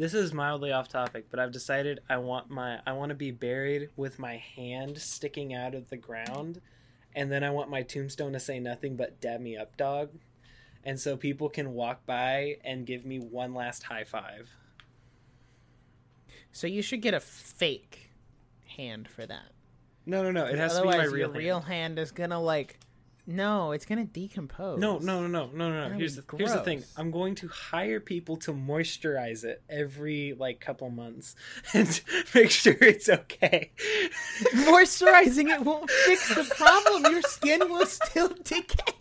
This is mildly off topic, but I've decided I want my I want to be buried with my hand sticking out of the ground, and then I want my tombstone to say nothing but "Dab me up, dog," and so people can walk by and give me one last high five. So you should get a fake hand for that. No, no, no. It has to be my Otherwise, real your hand. real hand is gonna like. No, it's gonna decompose. No, no, no, no, no, no. no. Here's the, here's the thing. I'm going to hire people to moisturize it every like couple months and make sure it's okay. Moisturizing it won't fix the problem. Your skin will still decay.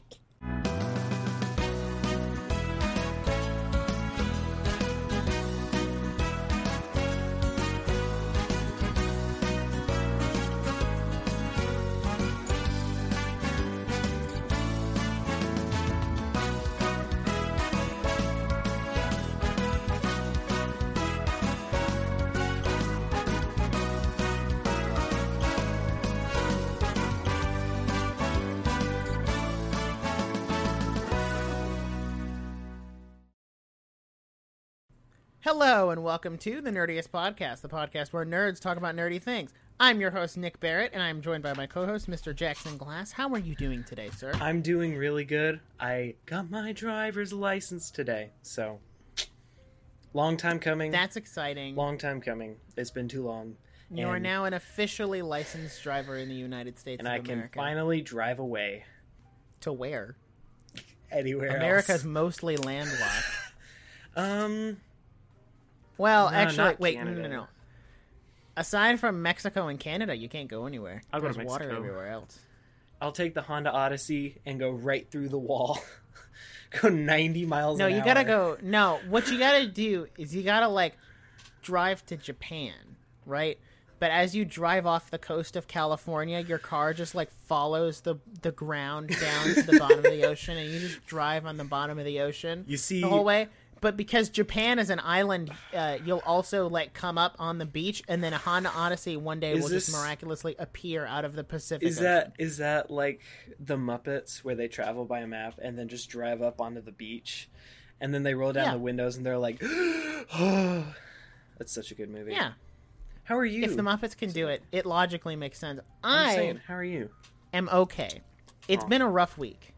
Hello and welcome to the Nerdiest Podcast, the podcast where nerds talk about nerdy things. I'm your host Nic Barrett, and I'm joined by my co-host Mr. Jackson Glas. How are you doing today, sir? I'm doing really good. I got my driver's license today. So long time coming. That's exciting. long time coming. It's been too long. you are now an officially licensed driver in the United States and of I can finally drive away to where? anywhere America's else. mostly landlocked. Um Well, No, actually, wait, no, Canada. no, no. Aside from Mexico and Canada, you can't go anywhere. I'll go to There's water Mexico. everywhere else. I'll take the Honda Odyssey and go right through the wall. go 90 miles No, you hour. gotta go. No, what you gotta do is you gotta like drive to Japan, right? But as you drive off the coast of California, your car just like follows the the ground down to the bottom of the ocean, and you just drive on the bottom of the ocean You see the whole way. But because Japan is an island, uh, you'll also like come up on the beach, and then a Honda Odyssey one day Is will this- just miraculously appear out of the Pacific. Is Ocean. that is that like the Muppets where they travel by a map and then just drive up onto the beach, and then they roll down Yeah. the windows and they're like, "Oh, that's such a good movie." yeah? How are you? If the Muppets can do it, it logically makes sense. I'm I saying, how are you? am okay. It's Oh. been a rough week.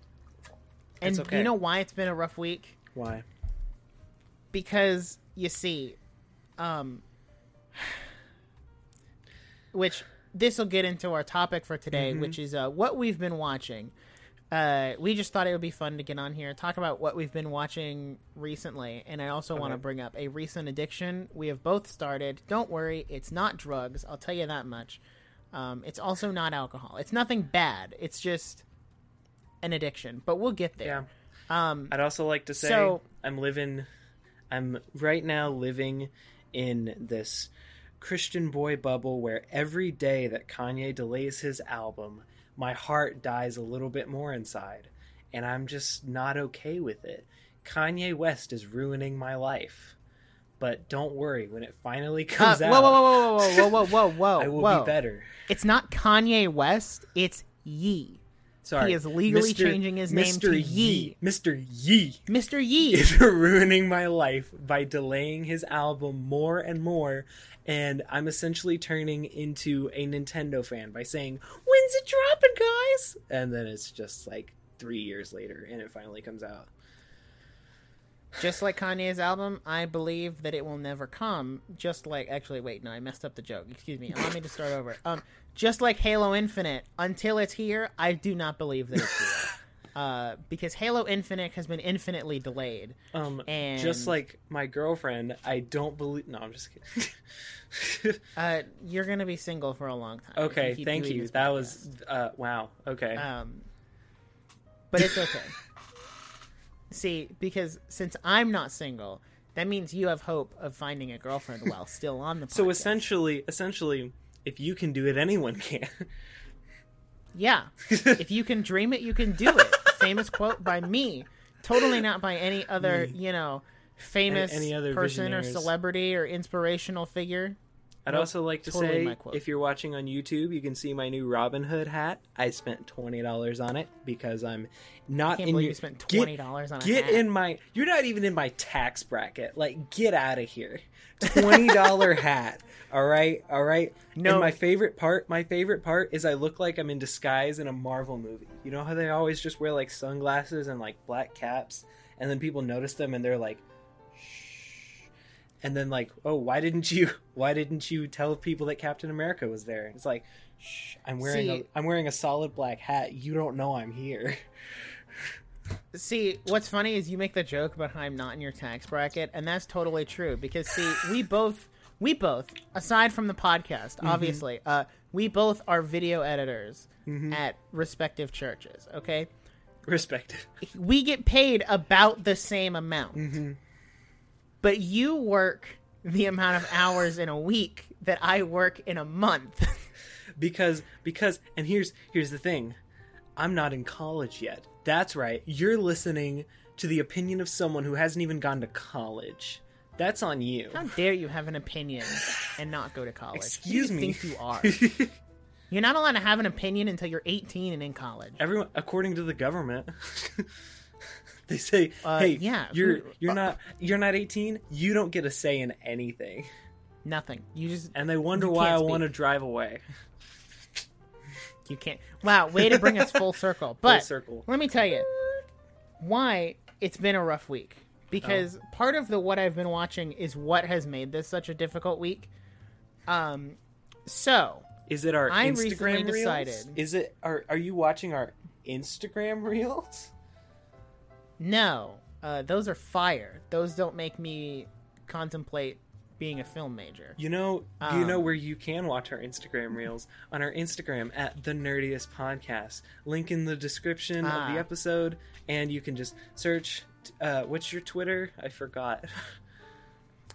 And It's okay. you know why it's been a rough week? Why? Because you see, um which this will get into our topic for today, Mm-hmm. which is uh, what we've been watching. Uh, we just thought it would be fun to get on here and talk about what we've been watching recently. And I also want to bring up a recent addiction we have both started. Don't worry, it's not drugs. I'll tell you that much. Um, it's also not alcohol. It's nothing bad. It's just an addiction. But we'll get Yeah. there. Um, I'd also like to say So- I'm living I'm right now living in this Christian boy bubble where every day that Kanye delays his album, my heart dies a little bit more inside, and I'm just not okay with it. Kanye West is ruining my life. But don't worry, when it finally uh, comes whoa, out, whoa, whoa, whoa, whoa, whoa, whoa, whoa, whoa! I will whoa. be better. It's not Kanye West. It's Ye. Sorry. He is legally Mr. changing his name Mr. to Ye. Ye. Mr. Ye. Mr. Ye. is ruining my life by delaying his album more and more and i'm essentially turning into a nintendo fan by saying when's it dropping guys and then it's just like three years later and it finally comes out Just like Kanye's album, I believe that it will never come. Just like, actually, wait, no, I messed up the joke. Excuse me. Allow me to start over. Um, just like Halo Infinite, until it's here, I do not believe that it's real. uh, because Halo Infinite has been infinitely delayed. um And- just like my girlfriend i don't believe no i'm just kidding Uh, you're gonna be single for a long time. okay keep thank you that podcast. was uh wow okay Um, but it's okay. See, because since I'm not single, that means you have hope of finding a girlfriend while still on the podcast. so essentially essentially if you can do it anyone can yeah, if you can dream it, you can do it. Famous quote by me, totally not by any other, you know, famous any other person or celebrity or inspirational figure. I'd Nope, also like to totally say, if you're watching on YouTube, you can see my new Robin Hood hat. I spent twenty dollars on it because I'm not in your. you spent get- twenty dollars on Get in my. You're not even in my tax bracket. Like, get out of here. Twenty dollar hat. All right, all right. No. And my favorite part, my favorite part is I look like I'm in disguise in a Marvel movie. You know how they always just wear like sunglasses and like black caps, and then people notice them and they're like. And then like, oh, why didn't you? Why didn't you tell people that Captain America was there? It's like, shh. I'm wearing See- a I'm wearing a solid black hat. You don't know I'm here. See, what's funny is you make the joke about how I'm not in your tax bracket, and that's totally true. Because see, we both, we both, aside from the podcast, Mm-hmm. obviously, uh, we both are video editors Mm-hmm. at respective churches. Okay, Respective. we get paid about the same amount, Mm-hmm. But you work the amount of hours in a week that I work in a month. because because and here's here's the thing i'm not in college yet that's right you're listening to the opinion of someone who hasn't even gone to college that's on you How dare you have an opinion and not go to college? excuse you me Think you are. You're not allowed to have an opinion until you're 18 and in college. everyone according to the government they say Uh, hey yeah, you're you're uh, not you're not 18 you don't get a say in anything Nothing. You just and they wonder why i want to drive away you can't. Wow, way to bring us full circle. But circle. let me tell you why it's been a rough week. Because Oh. part of the what I've been watching is what has made this such a difficult week. Um, so is it our I instagram recently reels decided- is it are, are you watching our instagram reels no, uh, those are fire. Those don't make me contemplate being a film major. You know, you know Um, where you can watch our Instagram reels on our Instagram at the Nerdiest Podcast. Link in the description of Ah. the episode, and you can just search. Uh, what's your Twitter? I forgot.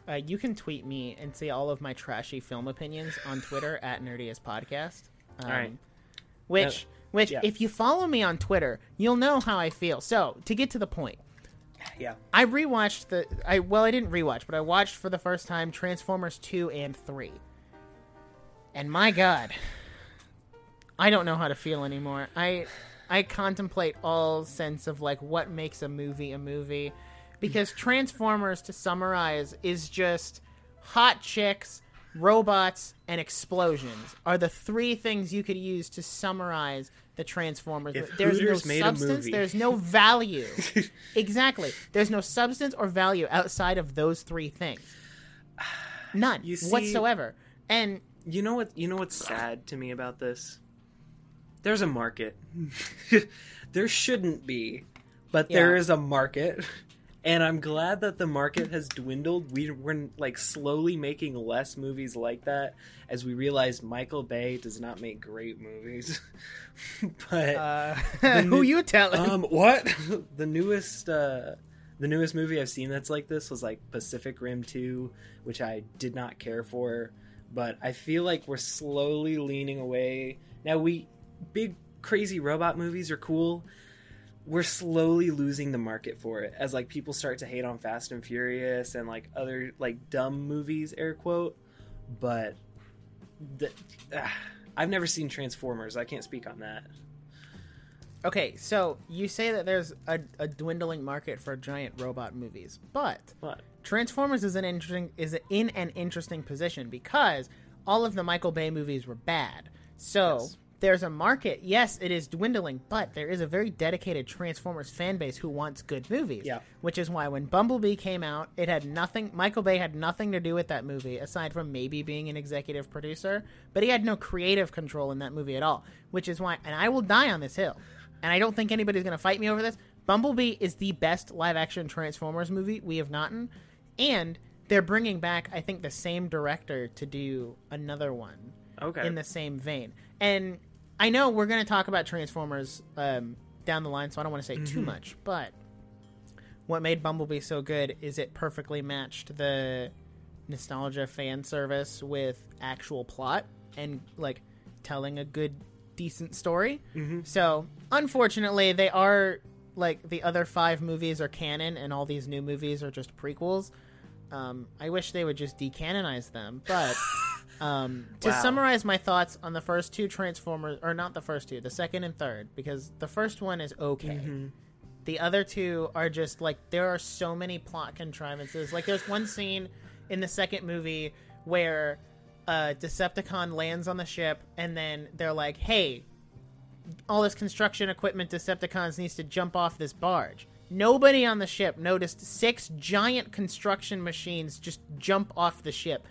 Uh, you can tweet me and see all of my trashy film opinions on Twitter at Nerdiest Podcast. Um, All right. Which, which, yeah. if you follow me on Twitter, you'll know how I feel. So, to get to the point, yeah. I rewatched the. I well, I didn't rewatch, but I watched for the first time Transformers two and three. And my God, I don't know how to feel anymore. I, I contemplate all sense of like what makes a movie a movie, because Transformers, to summarize, is just hot chicks, robots, and explosions are the three things you could use to summarize the Transformers. If there's Hooters no substance. There's no value. exactly. There's no substance or value outside of those three things. None see- whatsoever. And You know what? You know what's sad to me about this? There's a market. there shouldn't be, but there Yeah. is a market, and I'm glad that the market has dwindled. We, we're like slowly making less movies like that as we realize Michael Bay does not make great movies. but uh, new- who you telling? um, what the newest uh, the newest movie I've seen that's like this was like Pacific Rim Two, which I did not care for, but I feel like we're slowly leaning away. Now we big crazy robot movies are cool. We're slowly losing the market for it as like people start to hate on Fast and Furious and like other like dumb movies, air quote. But the, ah, I've never seen Transformers. I can't speak on that. okay, so you say that there's a, a dwindling market for giant robot movies, but But Transformers is an interesting is in an interesting position because all of the Michael Bay movies were bad. So Yes. There's a market. Yes, it is dwindling, but there is a very dedicated Transformers fan base who wants good movies. Yeah. Which is why when Bumblebee came out, it had nothing. Michael Bay had nothing to do with that movie aside from maybe being an executive producer, but he had no creative control in that movie at all. Which is why, and I will die on this hill, and I don't think anybody's going to fight me over this. Bumblebee is the best live action Transformers movie we have gotten, and they're bringing back, I think, the same director to do another one okay, in the same vein. And I know we're going to talk about Transformers um, down the line, so I don't want to say too Mm-hmm. much. But what made Bumblebee so good is it perfectly matched the nostalgia fan service with actual plot and like telling a good, decent story. Mm-hmm. So unfortunately, they are like the other five movies are canon, and all these new movies are just prequels. Um, I wish they would just decanonize them, but Um, to Wow. summarize my thoughts on the first two Transformers, or not the first two, the second and third, because the first one is okay. Mhm. The other two are just like there are so many plot contrivances. Like there's one scene in the second movie where uh, Decepticon lands on the ship, and then they're like, "Hey, all this construction equipment Decepticons needs to jump off this barge." Nobody on the ship noticed six giant construction machines just jump off the ship.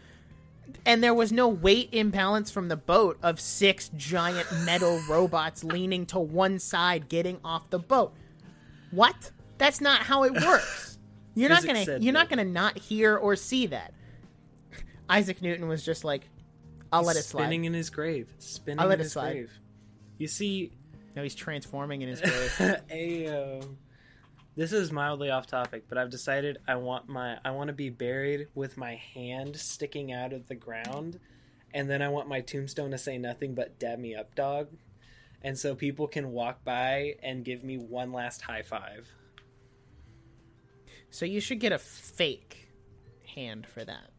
And there was no weight imbalance from the boat of six giant metal robots leaning to one side getting off the boat. What? That's not how it works. You're not gonna you're not gonna not hear or see that. Isaac Newton was just like, I'll let it slide. Spinning in his grave. Spinning I'll let in it his slide. grave. You see, No, he's transforming in his grave. Ayo. This is mildly off topic, but I've decided I want my I want to be buried with my hand sticking out of the ground, and then I want my tombstone to say nothing but "Dab me up, dog," and so people can walk by and give me one last high five. so you should get a fake hand for that.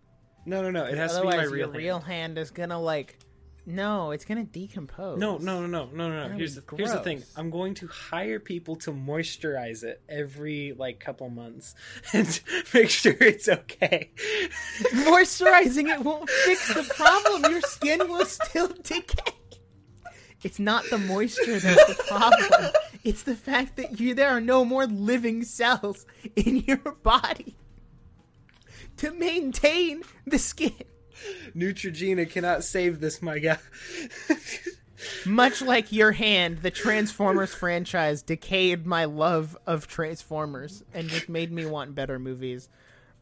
No, no, no. It has Otherwise, to be my real your hand. real hand is gonna like, no, it's gonna decompose. No, no, no, no, no, no, Here's the, here's the thing. I'm going to hire people to moisturize it every like couple months and make sure it's okay. Moisturizing it won't fix the problem. Your skin will still decay. It's not the moisture that's the problem. It's the fact that you there are no more living cells in your body to maintain the skin. Neutrogena cannot save this, my guy. Much like your hand, the Transformers franchise decayed my love of Transformers and just made me want better movies.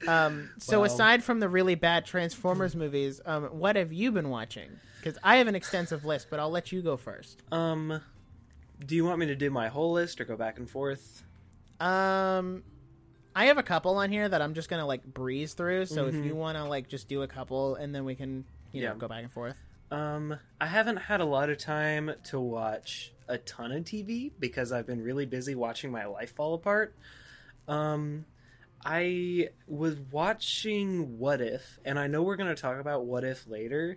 Um, so Wow. aside from the really bad Transformers movies, um, what have you been watching? Because I have an extensive list, but I'll let you go first. um, do you want me to do my whole list or go back and forth? Um, I have a couple on here that I'm just gonna like breeze through. So if Mhm. you want to like just do a couple, and then we can you know Yeah. go back and forth. Um, I haven't had a lot of time to watch a ton of TV because I've been really busy watching my life fall apart. Um, I was watching What If, and I know we're going to talk about What If later,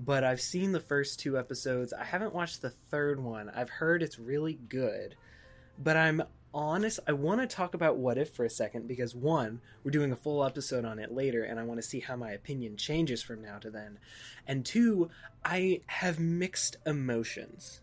but I've seen the first two episodes. I haven't watched the third one. I've heard it's really good, but I'm honest. I want to talk about What If for a second because one, we're doing a full episode on it later, and I want to see how my opinion changes from now to then. And two, I have mixed emotions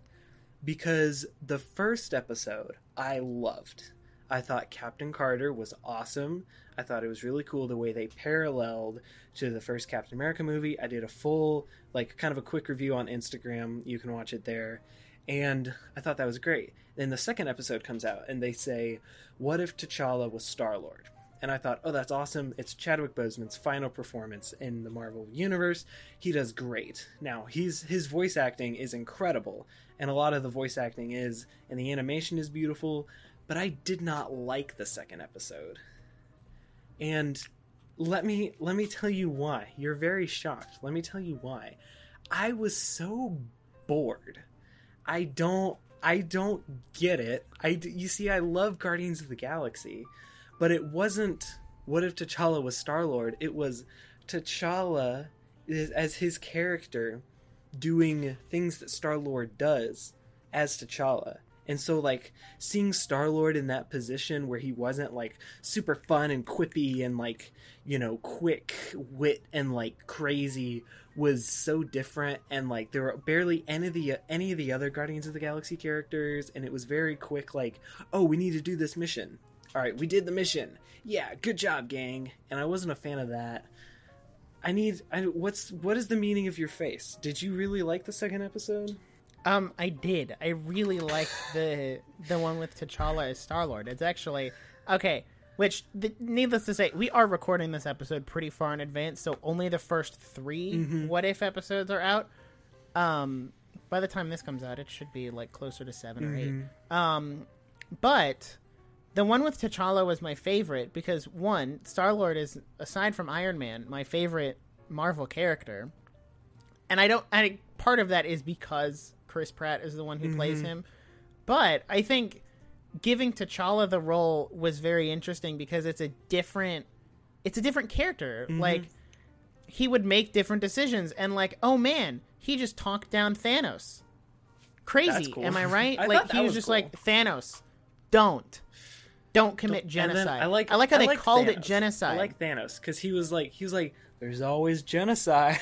because the first episode I loved. I thought Captain Carter was awesome. I thought it was really cool the way they paralleled to the first Captain America movie. I did a full, like, kind of a quick review on Instagram. You can watch it there. And I thought that was great. Then the second episode comes out, and they say, What if T'Challa was Star Lord? And I thought, oh, that's awesome. It's Chadwick Boseman's final performance in the Marvel Universe. He does great. Now, he's his voice acting is incredible, and a lot of the voice acting is, and the animation is beautiful. But I did not like the second episode, and let me let me tell you why. You're very shocked. Let me tell you why. I was so bored. I don't I don't get it. I you see I love Guardians of the Galaxy, but it wasn't what if T'Challa was Star-Lord? It was T'Challa as his character doing things that Star-Lord does as T'Challa. And so like seeing Star-Lord in that position where he wasn't like super fun and quippy and like, you know, quick wit and like crazy was so different and like there were barely any of the any of the other Guardians of the Galaxy characters and it was very quick like, "Oh, we need to do this mission." All right, we did the mission. Yeah, good job, gang. And I wasn't a fan of that. I need I what's what is the meaning of your face? Did you really like the second episode? Um, I did. I really liked the the one with T'Challa as Star Lord. It's actually okay. Which, the, needless to say, we are recording this episode pretty far in advance, so only the first 3 Mhm. What If episodes are out. Um, by the time this comes out, it should be like closer to 7 or eight. Mhm. Um, but the one with T'Challa was my favorite because one, Star Lord is aside from Iron Man, my favorite Marvel character, and I don't. I part of that is because Chris Pratt is the one who plays Mhm. him, but I think giving T'Challa the role was very interesting because it's a different, it's a different character. Mhm. Like he would make different decisions and like, oh man, he just talked down Thanos. Crazy, cool. am I right? I like he was, was just cool. like Thanos, don't, don't commit then genocide. I like I like how they like called it genocide. I like Thanos because he was like he was like there's always genocide,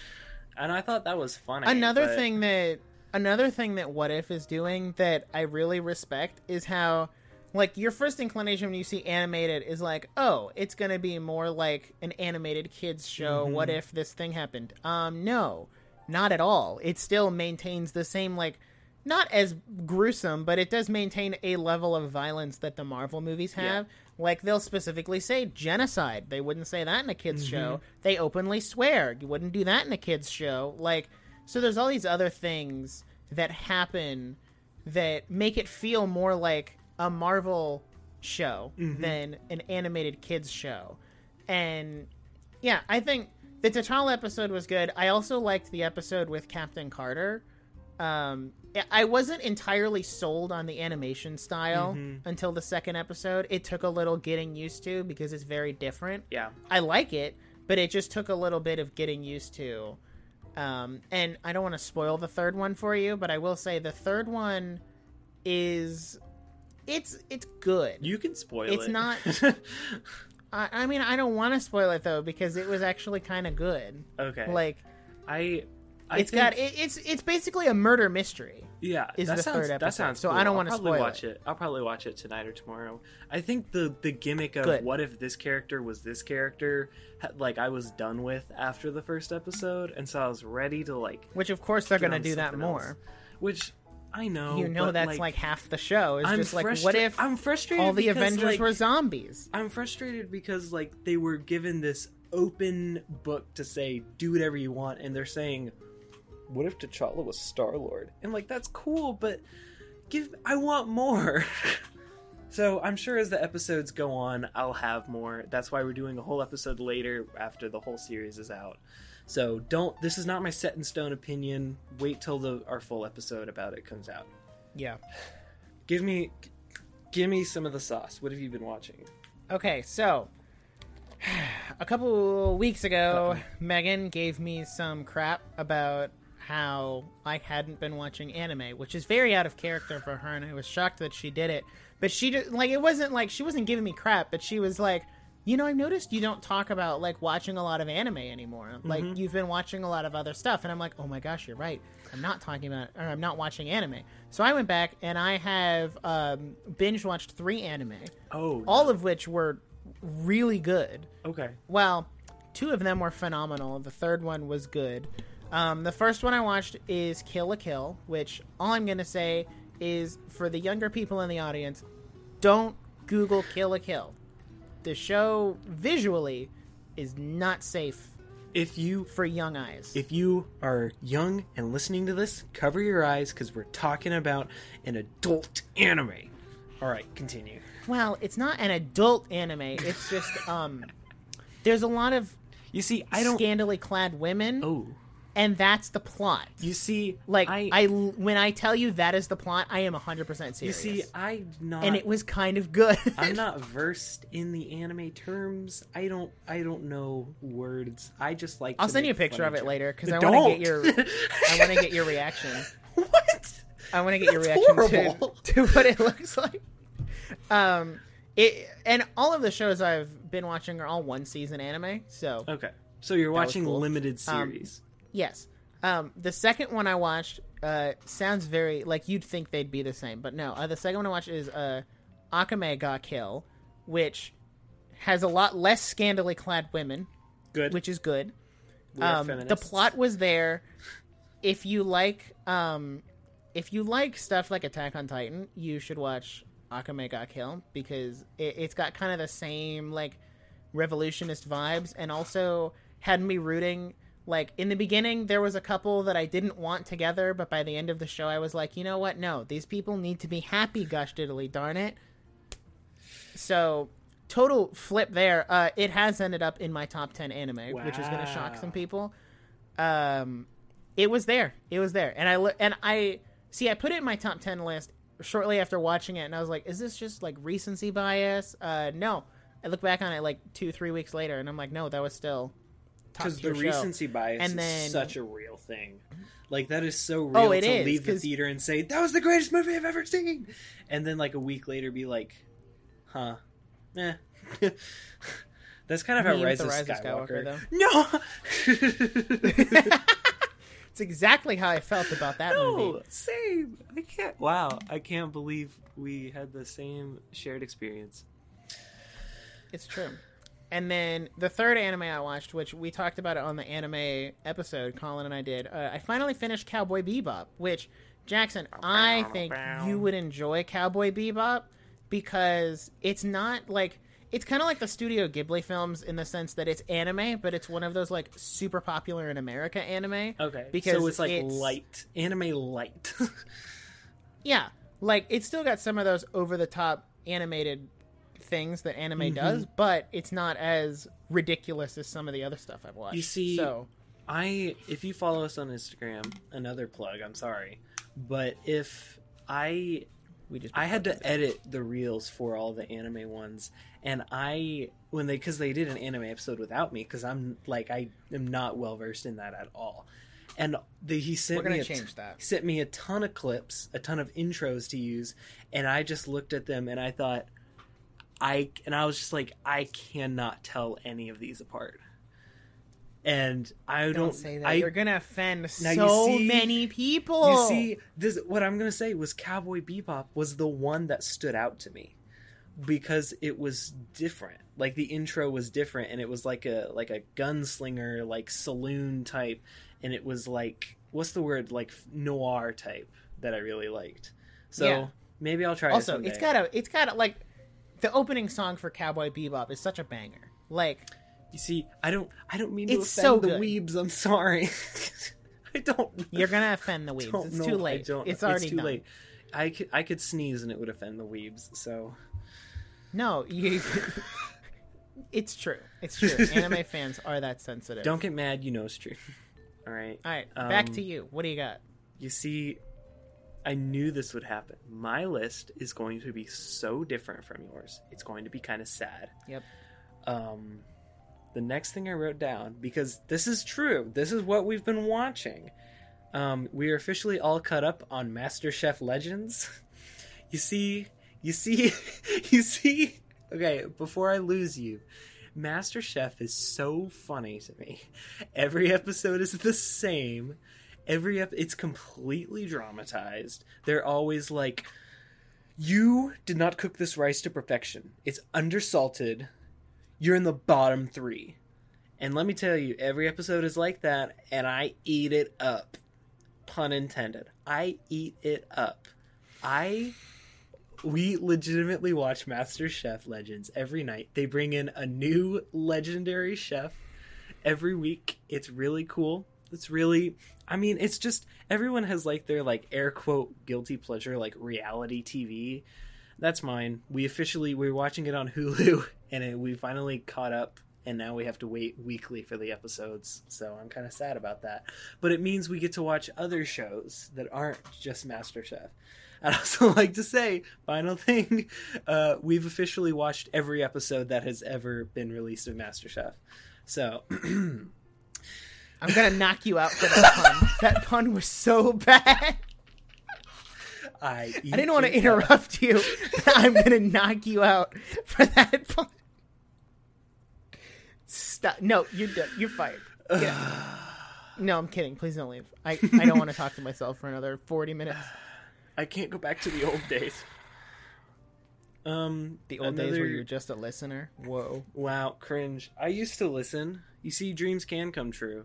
and I thought that was funny. another but- thing that another thing that what if is doing that i really respect is how like your first inclination when you see animated is like oh it's gonna be more like an animated kids show. Mm-hmm. what if this thing happened? Um no not at all. It still maintains the same like not as gruesome but it does maintain a level of violence that the marvel movies have. Like they'll specifically say genocide. They wouldn't say that in a kids Mm-hmm. show. They openly swear. You wouldn't do that in a kids show. Like so there's all these other things that happen that make it feel more like a Marvel show than an animated kids show. And yeah, I think the T'Challa episode was good. I also liked the episode with Captain Carter. Um, I wasn't entirely sold on the animation style until the second episode. It took a little getting used to because it's very different. yeah. I like it, but it just took a little bit of getting used to. Um, and I don't want to spoil the third one for you, but I will say the third one is it's it's good. You can spoil it. It's it. not- I, I mean, I don't want to spoil it though because it was actually kind of good. okay. Like I. I it's think, got it, it's it's basically a murder mystery. Yeah. is that the sounds, third That episode, sounds so I don't wanna probably spoil watch it. I'll probably watch it tonight or tomorrow. I think the the gimmick of Good. what if this character was this character, like I was done with after the first episode, and so I was ready to like. Which of course they're gonna do that more. else. Which I know. you know that's like, half the show. It's I'm just like frustra- what if I'm frustrated all the because, Avengers like, were zombies? I'm frustrated because like they were given this open book to say do whatever you want, and they're saying, "What if T'Challa was Star Lord?" And like that's cool, but give I want more. so I'm sure as the episodes go on, I'll have more. That's why we're doing a whole episode later after the whole series is out. So don't. This is not my set in stone opinion. Wait till the our full episode about it comes out. Yeah. Give me, give me some of the sauce. What have you been watching? Okay, so a couple weeks ago, Megan gave me some crap about how I hadn't been watching anime, which is very out of character for her, and I was shocked that she did it. But she did, like it wasn't like she wasn't giving me crap, but she was like, you know, I've noticed you don't talk about like watching a lot of anime anymore. Like you've been watching a lot of other stuff, and I'm like, oh my gosh, you're right. I'm not talking about, or I'm not watching anime. So I went back and I have um, binge watched three anime Oh, all of which were really good. okay. Well, two of them were phenomenal. The third one was good. Um, the first one I watched is Kill la Kill, which all I'm going to say is for the younger people in the audience, don't Google Kill la Kill. The show visually is not safe If you for young eyes. if you are young and listening to this, cover your eyes because we're talking about an adult anime. All right, continue. well, it's not an adult anime. It's just um, there's a lot of You see, I don't. scantily clad women, oh, and that's the plot. you see, Like I, I, when I tell you that is the plot, I am hundred percent serious. you see, I not. and it was kind of good. I'm not versed in the anime terms. I don't. I don't know words. I just like. I'll send you a picture of it later because I want to get your. I want to get your reaction. what? I want to get your reaction horrible. to, to what it looks like. Um, it and all of the shows I've been watching are all one season anime. So Okay, so you're watching cool. limited Um, series. Yes, um, the second one I watched uh, sounds very like you'd think they'd be the same, but no. Uh, the second one I watched is uh, Akame ga Kill, which has a lot less scantily clad women, Good. which is good. Um, the plot was there. If you like, um, if you like stuff like Attack on Titan, you should watch Akame ga Kill because it, it's got kind of the same like revolutionist vibes, and also had me rooting. Like in the beginning, there was a couple that I didn't want together, but by the end of the show, I was like, you know what? No, these people need to be happy. Gosh diddly darn it! So total flip there. Uh, it has ended up in my top ten anime, which is going to shock some people. Um, it was there. It was there, and I and I see. I put it in my top ten list shortly after watching it, and I was like, "Is this just like recency bias?" Uh, no. I look back on it like two, three weeks later, and I'm like, "No, that was still because the show. recency bias And is then- such a real thing. Like that is so real Oh, it to is, leave the theater and say that was the greatest movie I've ever seen, and then like a week later be like, "Huh, eh." That's kind of how Rise, of Rise of Skywalker. Skywalker, No. It's exactly how I felt about that movie. same. I can't. Wow, I can't believe we had the same shared experience. It's true. And then the third anime I watched, which we talked about it on the anime episode, Colin and I did. Uh, I finally finished Cowboy Bebop, which Jackson, I think you would enjoy Cowboy Bebop because it's not like it's kind of like the Studio Ghibli films in the sense that it's anime, but it's one of those like super popular in America anime. Okay, Because so it's like it's- light anime light. Yeah, like it's still got some of those over the top animated things that anime Mm-hmm. does, but it's not as ridiculous as some of the other stuff I've watched. You see- so I if you follow us on Instagram, another plug, I'm sorry. But if I we just I had to edit the reels for all the anime ones and I when they cuz they did an anime episode without me cuz I'm like I am not well versed in that at all. And the, he sent me a change that. He sent me a ton of clips, a ton of intros to use, and I just looked at them and I thought I and I was just like I cannot tell any of these apart. And I don't, don't, say that. I, You're gonna offend so see- many people. you see, this what I'm gonna say was Cowboy Bebop was the one that stood out to me because it was different. Like the intro was different, and it was like a like a gunslinger, like saloon type, and it was like what's the word like noir type that I really liked. So Yeah. maybe I'll try. also, it it's got a, it's got a, like the opening song for Cowboy Bebop is such a banger. Like You see, I don't, I don't mean to It's offend so the good. weebs. I'm sorry. I don't. you're gonna offend the weebs. It's know. too late. It's already too done. late. I could, I could sneeze and it would offend the weebs. So No, you. it's true. It's true. Anime fans are that sensitive. don't get mad. You know it's true. All right. All right, back Um, to you. What do you got? You see, I knew this would happen. My list is going to be so different from yours. It's going to be kind of sad. Yep. Um, the next thing I wrote down because this is true. This is what we've been watching. Um, we are officially all caught up on MasterChef Legends. You see, you see, you see. Okay, before I lose you, MasterChef is so funny to me. Every episode is the same. Every ep- it's completely dramatized. They're always like, "You did not cook this rice to perfection. It's undersalted. You're in the bottom three. And let me tell you, every episode is like that, and I eat it up. Pun intended. I eat it up. I we legitimately watch MasterChef Legends every night. They bring in a new legendary chef every week. It's really cool. It's really I mean, it's just everyone has like their like air quote guilty pleasure like reality TV. That's mine. We officially we're watching it on Hulu and it, we finally caught up and now we have to wait weekly for the episodes. So I'm kind of sad about that. But it means we get to watch other shows that aren't just MasterChef. I'd also like to say, final thing, uh, we've officially watched every episode that has ever been released of MasterChef. So, I'm gonna knock you out for that pun. That pun was so bad. I I didn't want to interrupt you. but I'm gonna knock you out for that pun. Stop. No, you're done. You're fired. No, I'm kidding. Please don't leave. I, I don't want to talk to myself for another 40 minutes. I can't go back to the old days. Um, The old days where you're just a listener. Whoa. Wow, cringe. I used to listen. You see, dreams can come true.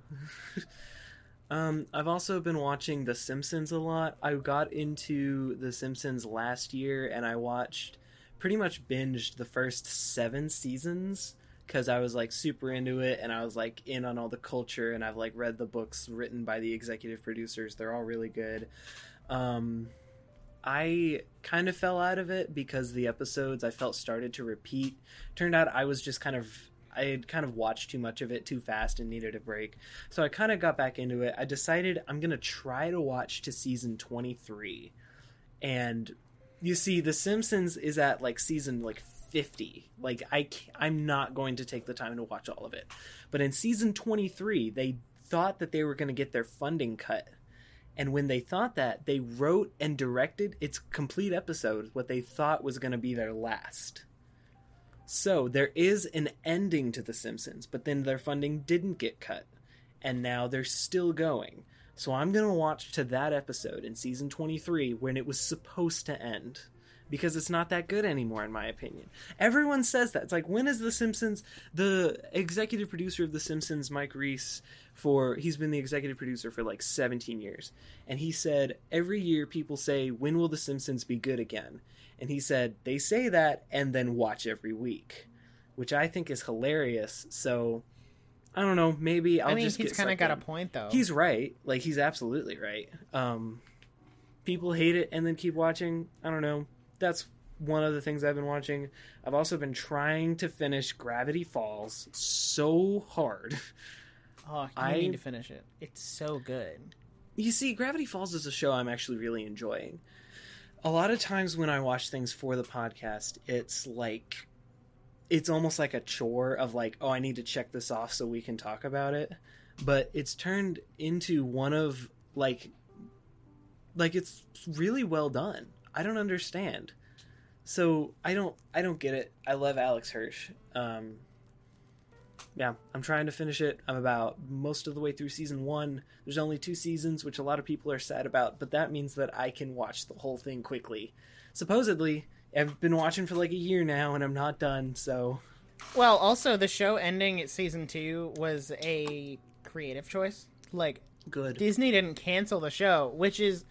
um, I've also been watching The Simpsons a lot. I got into The Simpsons last year and I watched pretty much binged the first seven seasons because I was like super into it and I was like in on all the culture and I've like read the books written by the executive producers. They're all really good. Um, I kind of fell out of it because the episodes I felt started to repeat. Turned out I was just kind of I had kind of watched too much of it too fast and needed a break. So I kind of got back into it. I decided I'm going to try to watch to season 23. And you see The Simpsons is at like season like 50. Like I I'm not going to take the time to watch all of it. But in season 23, they thought that they were going to get their funding cut. And when they thought that, they wrote and directed its complete episode what they thought was going to be their last. So there is an ending to The Simpsons, but then their funding didn't get cut. And now they're still going. So I'm going to watch to that episode in season 23 when it was supposed to end. Because it's not that good anymore, in my opinion. Everyone says that. It's like, when is The Simpsons, the executive producer of The Simpsons, Mike Reiss, for he's been the executive producer for like 17 years. And he said, every year people say, when will The Simpsons be good again? And he said, they say that and then watch every week, which I think is hilarious. So I don't know. Maybe I'll I mean, just he's kind of got a point though. He's right. Like he's absolutely right. Um, people hate it and then keep watching. I don't know. That's one of the things I've been watching. I've also been trying to finish Gravity Falls so hard. oh, you I- need to finish it. It's so good. You see, Gravity Falls is a show I'm actually really enjoying. A lot of times when I watch things for the podcast, it's like it's almost like a chore of like, oh, I need to check this off so we can talk about it. But it's turned into one of like like it's really well done. I don't understand. So I don't I don't get it. I love Alex Hirsch. Um yeah, I'm trying to finish it. I'm about most of the way through season one. There's only two seasons, which a lot of people are sad about, but that means that I can watch the whole thing quickly. Supposedly, I've been watching for like a year now and I'm not done, so Well, also the show ending at season two was a creative choice. Like good. Disney didn't cancel the show, which is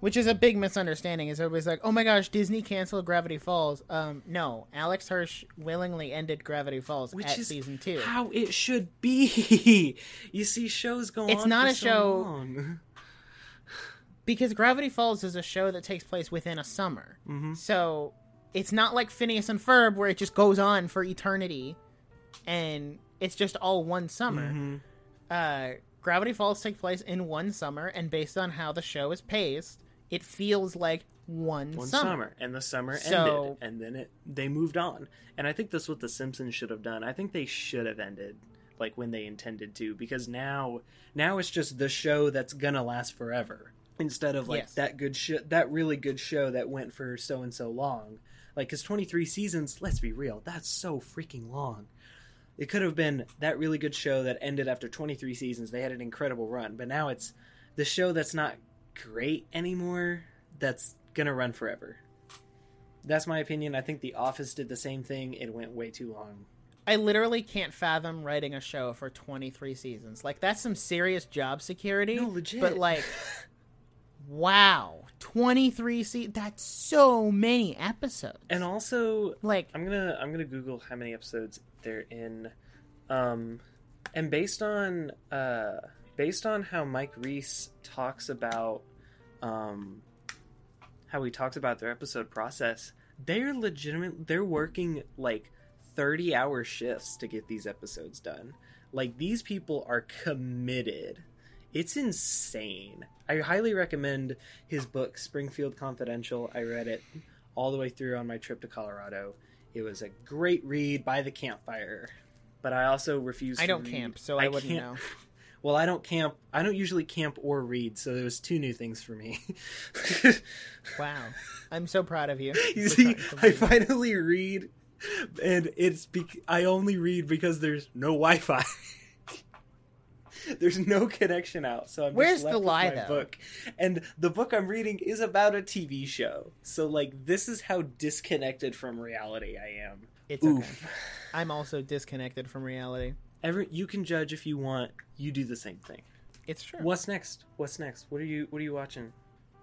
which is a big misunderstanding. Is everybody's like, "Oh my gosh, Disney canceled Gravity Falls?" Um, no, Alex Hirsch willingly ended Gravity Falls Which at season two. how it should be. you see, shows go It's on. not for a so show- long. because Gravity Falls is a show that takes place within a summer. Mm-hmm. So it's not like Phineas and Ferb where it just goes on for eternity and it's just all one summer. Mhm. Uh, Gravity Falls take place in one summer, and based on how the show is paced, it feels like one, One summer. summer. and the summer So- ended, and then it they moved on. And I think that's what the Simpsons should have done. I think they should have ended like when they intended to, because now now it's just the show that's gonna last forever instead of like Yes. that good sh- that really good show that went for so and so long. Like, because twenty three seasons, let's be real, that's so freaking long. It could have been that really good show that ended after 23 seasons. They had an incredible run, but now it's the show that's not great anymore that's gonna run forever. That's my opinion. I think The Office did the same thing. It went way too long. I literally can't fathom writing a show for 23 seasons. Like that's some serious job security. No, legit. But like wow, 23 se- that's so many episodes. And also, like I'm gonna I'm gonna Google how many episodes they're in, um, and based on uh, based on how Mike Reiss talks about, um, how he talks about their episode process, they're legitimate. They're working like thirty hour shifts to get these episodes done. Like these people are committed. It's insane. I highly recommend his book Springfield Confidential. I read it all the way through on my trip to Colorado. It was a great read by the campfire. But I also refuse I to don't read- camp, so I, wouldn't can't- know. Well, I don't camp. I don't usually camp or read, so there was two new things for me. Wow. I'm so proud of you. you see, I finally read, and it's bec- I only read because there's no Wi-Fi. there's no connection out, so I'm just Where's left the with lie, my though? book. And the book I'm reading is about a TV show, so like this is how disconnected from reality I am. It's okay. I'm also disconnected from reality. Every you can judge if you want. You do the same thing. It's true. What's next? What's next? What are you What are you watching?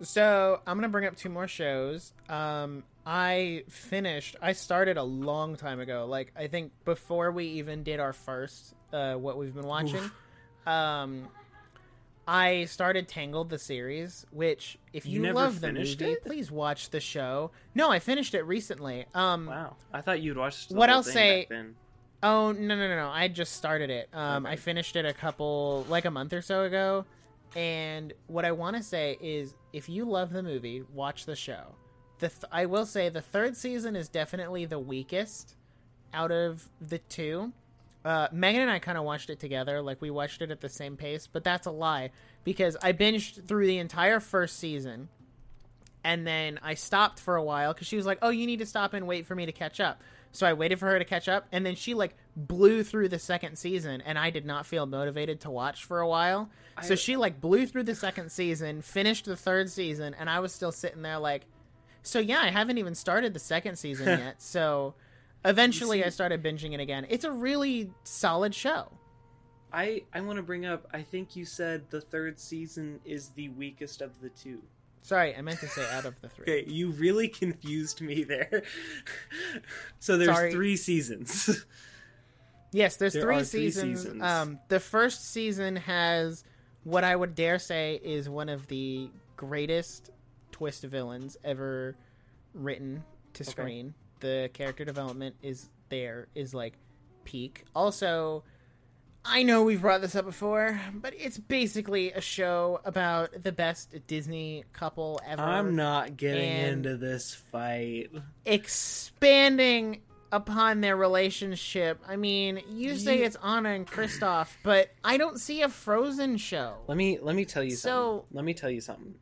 So I'm gonna bring up two more shows. Um, I finished. I started a long time ago. Like I think before we even did our first, uh, what we've been watching. Oof. Um, I started Tangled the series, which if You you, love the movie, it? please watch the show. No, I finished it recently. Um, Wow, I thought you'd watched. What I'll say-. Oh no no no no! I just started it. Um, Okay. I finished it a couple like a month or so ago, and what I want to say is, if you love the movie, watch the show. the th- I will say the third season is definitely the weakest out of the two. Uh, Megan and I kind of watched it together, like we watched it at the same pace, but that's a lie because I binged through the entire first season, and then I stopped for a while because she was like, "Oh, you need to stop and wait for me to catch up." So I waited for her to catch up, and then she like blew through the second season, and I did not feel motivated to watch for a while. so she like blew through the second season, finished the third season, and I was still sitting there like, so yeah, I haven't even started the second season yet. So eventually, see- I started binging it again. It's a really solid show. I I want to bring up. I think you said the third season is the weakest of the two. Sorry, I meant to say out of the three. Okay, you really confused me there. so there's Sorry. three seasons. Yes, there's There three, are three seasons. seasons. Um, the first season has what I would dare say is one of the greatest twist villains ever written to Okay. screen. The character development is there is like peak. Also, I know we've brought this up before, but it's basically a show about the best Disney couple ever. I'm not getting into this fight. expanding upon their relationship. I mean, you say it's Anna and Kristoff, but I don't see a Frozen show. Let me let me tell you So- something. Let me tell you something.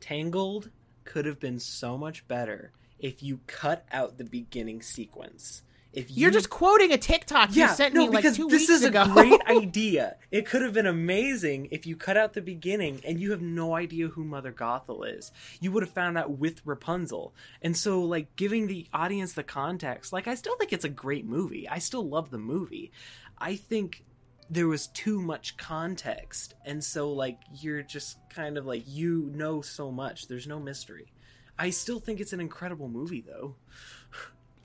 Tangled could have been so much better if you cut out the beginning sequence. If you You're just quoting a TikTok you yeah, sent no, me like because two this weeks is ago. a great idea. It could have been amazing if you cut out the beginning and you have no idea who Mother Gothel is. You would have found out with Rapunzel, and so like giving the audience the context. Like I still think it's a great movie. I still love the movie. I think there was too much context, and so like you're just kind of like you know so much. There's no mystery. I still think it's an incredible movie though.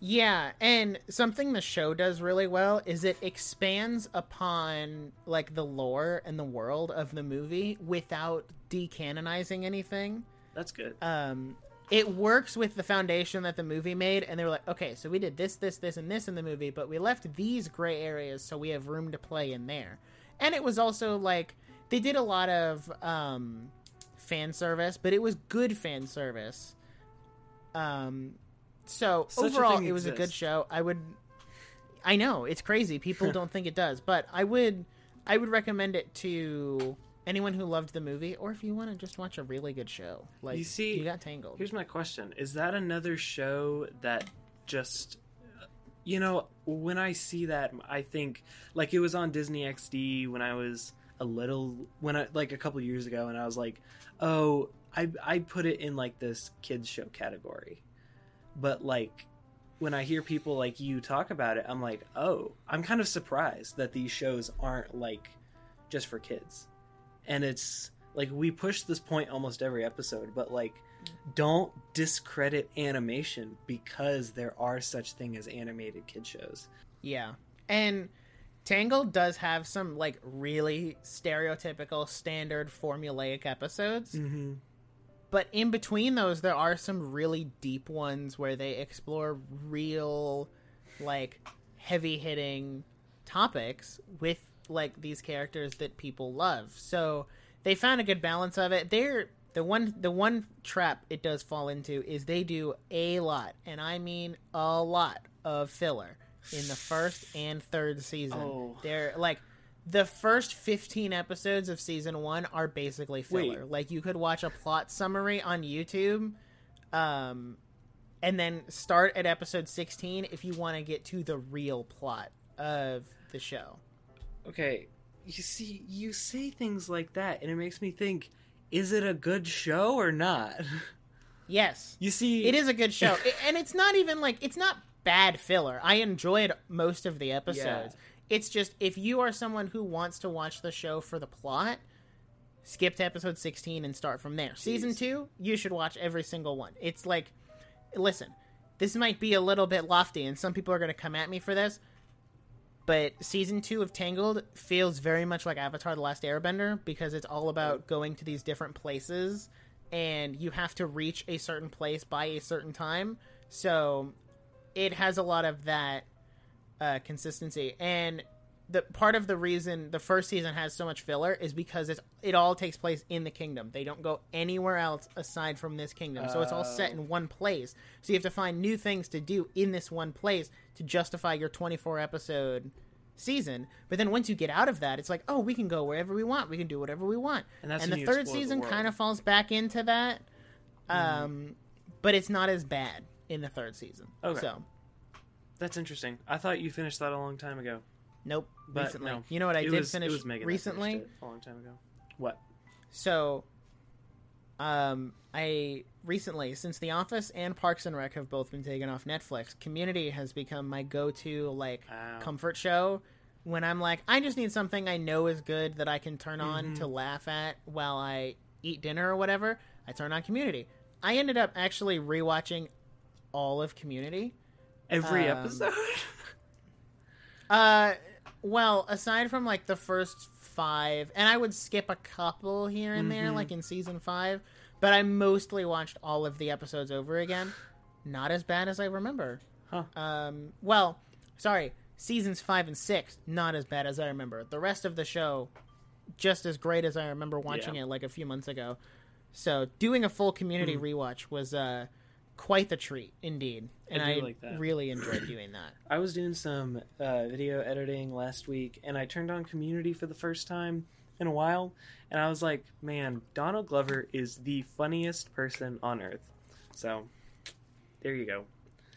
Yeah, and something the show does really well is it expands upon like the lore and the world of the movie without decanonizing anything. That's good. um, it works with the foundation that the movie made, and they were like, okay, so we did this, this, this, and this in the movie, but we left these gray areas so we have room to play in there. And it was also like they did a lot of um, fan service, but it was good fan service. Um, so Such overall, it was a good show. I would. I know it's crazy. People don't think it does, but I would. I would recommend it to anyone who loved the movie, or if you want to just watch a really good show. Like You see, you got Tangled. Here's my question: Is that another show that just, you know, when I see that, I think like it was on Disney XD when I was a little, when I like a couple years ago, and I was like, oh, I I put it in like this kids show category, but like. When I hear people like you talk about it, I'm like, oh, I'm kind of surprised that these shows aren't like just for kids. And it's like we push this point almost every episode, but like don't discredit animation because there are such thing as animated kid shows. Yeah. And Tangled does have some like really stereotypical standard formulaic episodes, Mm-hmm. But in between those there are some really deep ones where they explore real like heavy-hitting topics with like these characters that people love. So they found a good balance of it. They're the one the one trap it does fall into is they do a lot, and I mean a lot of filler in the first and third season. Oh. They're like the first 15 episodes of season 1 are basically filler. Wait. Like you could watch a plot summary on YouTube um and then start at episode 16 if you want to get to the real plot of the show. Okay, you see, you say things like that, and it makes me think: is it a good show or not? Yes. You see, It is a good show. And it's not even like it's not bad filler. I enjoyed most of the episodes. It's just if you are someone who wants to watch the show for the plot, skip to episode 16 and start from there. Season 2, you should watch every single one. It's like listen, this might be a little bit lofty and some people are going to come at me for this, but season 2 of Tangled feels very much like Avatar the Last Airbender because it's all about going to these different places and you have to reach a certain place by a certain time. So it has a lot of that uh, consistency. And the part of the reason the first season has so much filler is because it's it all takes place in the kingdom. They don't go anywhere else aside from this kingdom. So it's all set in one place. So you have to find new things to do in this one place to justify your 24 episode season. But then once you get out of that, it's like, oh, we can go wherever we want. We can do whatever we want. And that's and the third season. Mm-hmm. kind of falls back into that. Um, but it's not as bad in the third season. Okay. So That's interesting. I thought you finished that a long time ago. nope. But recently, no. you know what I it did was, finish it was Megan recently. a long time ago. What? So, um, I recently, since The Office and Parks and Rec have both been taken off Netflix, Community has become my go-to like comfort show. When I'm like, I just need something I know is good that I can turn on Mm-hmm. to laugh at while I eat dinner or whatever. I turn on Community. I ended up actually rewatching all of Community. Every Um, episode? Uh, well, aside from like the first five, and I would skip a couple here and there, Mhm. like in season five, but I mostly watched all of the episodes over again. Not as bad as I remember. Huh. Um, well, sorry, seasons five and six, not as bad as I remember. The rest of the show, just as great as I remember watching Yeah. it like a few months ago. So doing a full community Hmm. rewatch was uh quite the treat indeed, and I I, like that. really enjoyed doing that. I was doing some uh, video editing last week, and I turned on Community for the first time in a while, and I was like, "Man, Donald Glover is the funniest person on earth." So, there you go.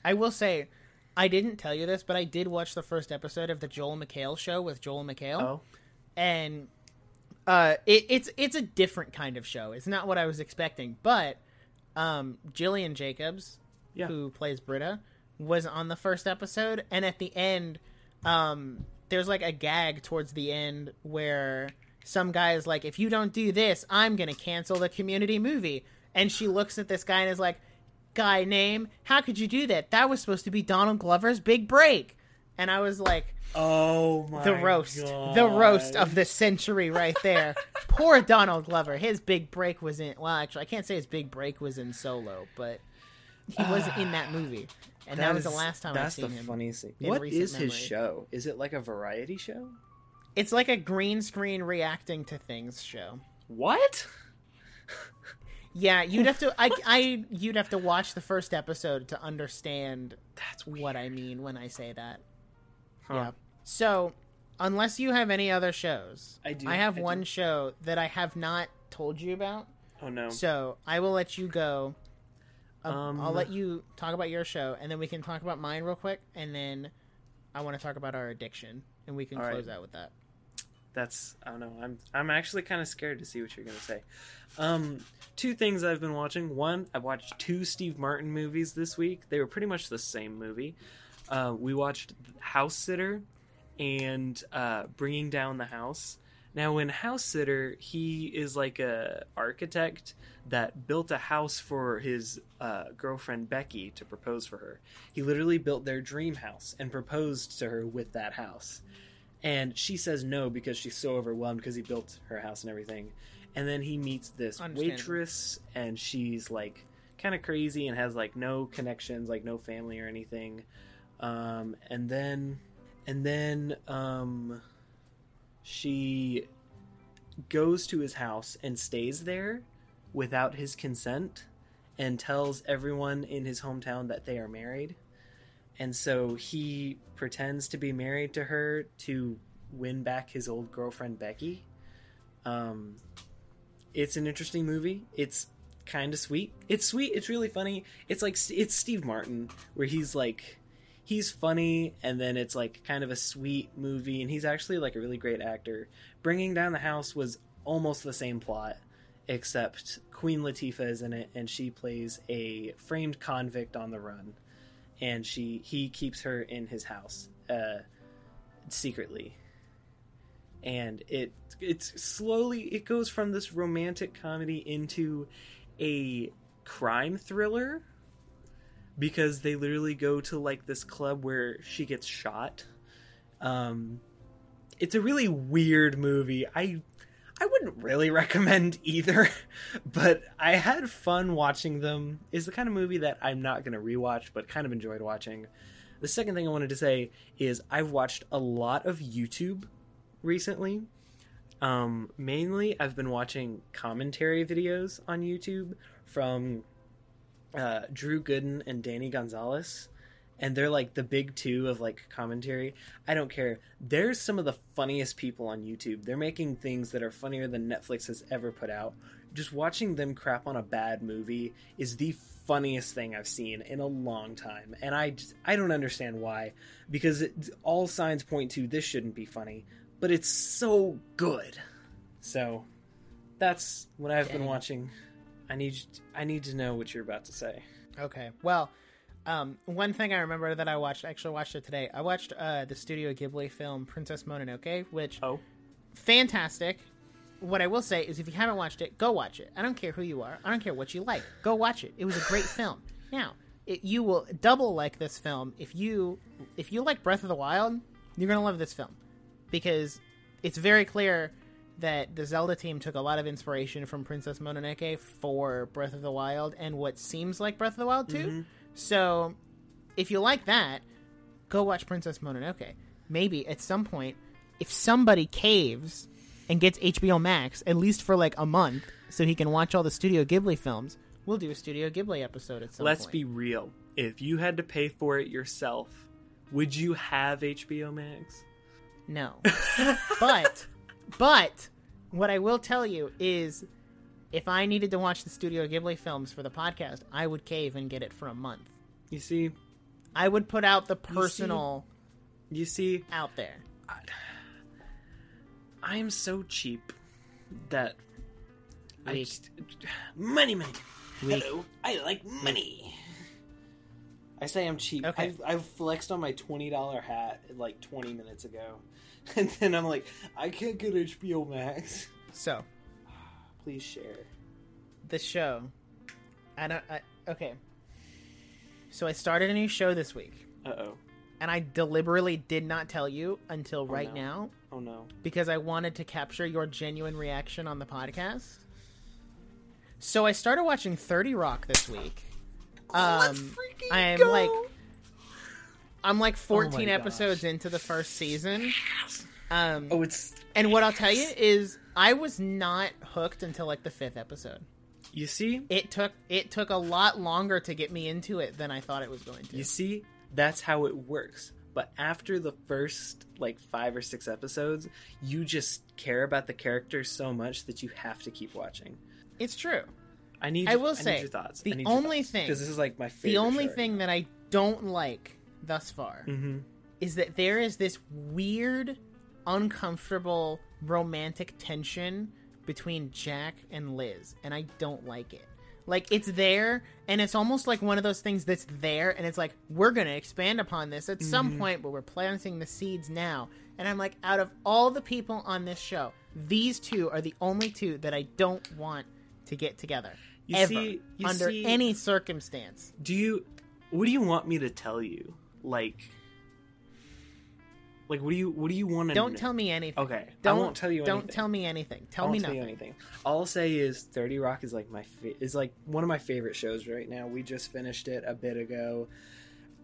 I will say, I didn't tell you this, but I did watch the first episode of the Joel McHale show with Joel McHale, Oh, and uh, it, it's it's a different kind of show. It's not what I was expecting, but um, Gillian Jacobs, Yeah. who plays Britta, was on the first episode, and at the end, um, there's like a gag towards the end where some guy is like, "If you don't do this, I'm gonna cancel the Community movie," and she looks at this guy and is like, "Guy name? How could you do that? That was supposed to be Donald Glover's big break." And I was like, oh my! the roast, the roast of the century right there. Poor Donald Glover. His big break was in. Well, actually, I can't say his big break was in Solo, but he was in that movie, and that, was the last time I've That's seen the him. funniest thing. in What recent his show? Is it like a variety show? It's like a green screen reacting to things show. What? Yeah, you'd have to. I, I, you'd have to watch the first episode to understand That's weird. what I mean when I say that. Huh. Yeah. So, unless you have any other shows, I do. I have I do. one show that I have not told you about. Oh no. So I will let you go. Um, Um, I'll let you talk about your show, and then we can talk about mine real quick, and then I want to talk about our addiction, and we can All right. close out with that. That's I don't know. I'm I'm actually kind of scared to see what you're gonna say. Um, two things I've been watching. One, I watched two Steve Martin movies this week. They were pretty much the same movie. Uh, we watched House Sitter and uh, Bringing Down the House. Now, in House Sitter, he is like a architect that built a house for his uh, girlfriend Becky to propose for her. He literally built their dream house and proposed to her with that house and she says no because she's so overwhelmed because he built her house and everything and then he meets this waitress and she's like kind of crazy and has like no connections like no family or anything um, and then and then um, she goes to his house and stays there without his consent and tells everyone in his hometown that they are married and so he pretends to be married to her to win back his old girlfriend Becky. Um, it's an interesting movie. It's kind of sweet. It's sweet. It's really funny. It's like it's Steve Martin, where he's like he's funny, and then it's like kind of a sweet movie, and he's actually like a really great actor. Bringing Down the House was almost the same plot, except Queen Latifah is in it, and she plays a framed convict on the run and she he keeps her in his house uh, secretly and it it's slowly it goes from this romantic comedy into a crime thriller because they literally go to like this club where she gets shot um it's a really weird movie i I wouldn't really recommend either, but I had fun watching them. Is the kind of movie that I'm not going to rewatch, but kind of enjoyed watching. The second thing I wanted to say is I've watched a lot of YouTube recently. Um, mainly, I've been watching commentary videos on YouTube from uh, Drew Gooden and Danny Gonzalez, and they're like the big two of like commentary. I don't care. They're some of the funniest people on YouTube. They're making things that are funnier than Netflix has ever put out. Just watching them crap on a bad movie is the funniest thing I've seen in a long time, and I just, I don't understand why. Because it, all signs point to this shouldn't be funny, but it's so good. So that's what I've been watching. I need I need to know what you're about to say. Okay. Well, um, one thing I remember that I watched, I actually watched it today. I watched uh, the Studio Ghibli film Princess Mononoke, which Oh, fantastic. What I will say is, if you haven't watched it, go watch it. I don't care who you are. I don't care what you like. Go watch it. It was a great film. Now, it, you will double like this film if you if you like Breath of the Wild. You're gonna love this film because it's very clear that the Zelda team took a lot of inspiration from Princess Mononoke for Breath of the Wild and what seems like Breath of the Wild too. Mm-hmm. So, if you like that, go watch Princess Mononoke. Maybe at some point, if somebody caves and gets HBO Max, at least for like a month, so he can watch all the Studio Ghibli films, we'll do a Studio Ghibli episode at some let's point. be real. If you had to pay for it yourself, would you have HBO Max? No. but, but, what I will tell you is if I needed to watch the Studio Ghibli films for the podcast, I would cave and get it for a month. You see, I would put out the personal you see, out there. I am so cheap that I Weak. just money, money. Weak. Hello, I like money. I say I'm cheap. Okay. I've, I've flexed on my twenty dollar hat like twenty minutes ago, and then I'm like, I can't get HBO Max. So, Please share. the show. I don't. I, okay. So I started a new show this week, Uh oh. and I deliberately did not tell you until right no. now Oh no. because I wanted to capture your genuine reaction on the podcast. So I started watching Thirty Rock this week. Um, I am like, I'm like 14 Oh episodes into the first season. Um, Oh, it's and what I'll tell you is, I was not hooked until like the fifth episode. you see, it took it took a lot longer to get me into it than I thought it was going to. you see, that's how it works. But after the first like five or six episodes, you just care about the characters so much that you have to keep watching. It's true. I need. I will need say, your thoughts. the I only thoughts, thing- because this is like my favorite. The only thing that I don't like thus far hmm is that there is this weird, uncomfortable romantic tension between Jack and Liz, and I don't like it. Like it's there, and it's almost like one of those things that's there, and it's like we're gonna expand upon this at some point, but we're planting the seeds now. And I'm like, out of all the people on this show, these two are the only two that I don't want to get together You ever see- you under see- any circumstance. Do you? What do you want me to tell you? Like, like what do you? What do you want to? Don't tell me anything. Okay, Don't I won't tell you. Don't tell me anything. Tell I won't me tell nothing. you anything. All I'll say is Thirty Rock is like my fa- is like one of my favorite shows right now. We just finished it a bit ago.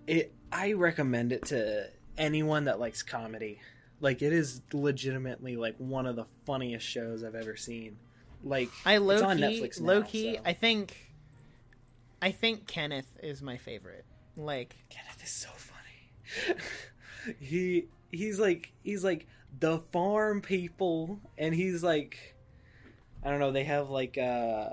It I recommend it to anyone that likes comedy. Like it is legitimately like one of the funniest shows I've ever seen. Like I low it's on key, Netflix now, low key. so- I think, I think Kenneth is my favorite. Like, Kenneth is so funny. he he's like he's like the farm people, and he's like, I don't know. They have like uh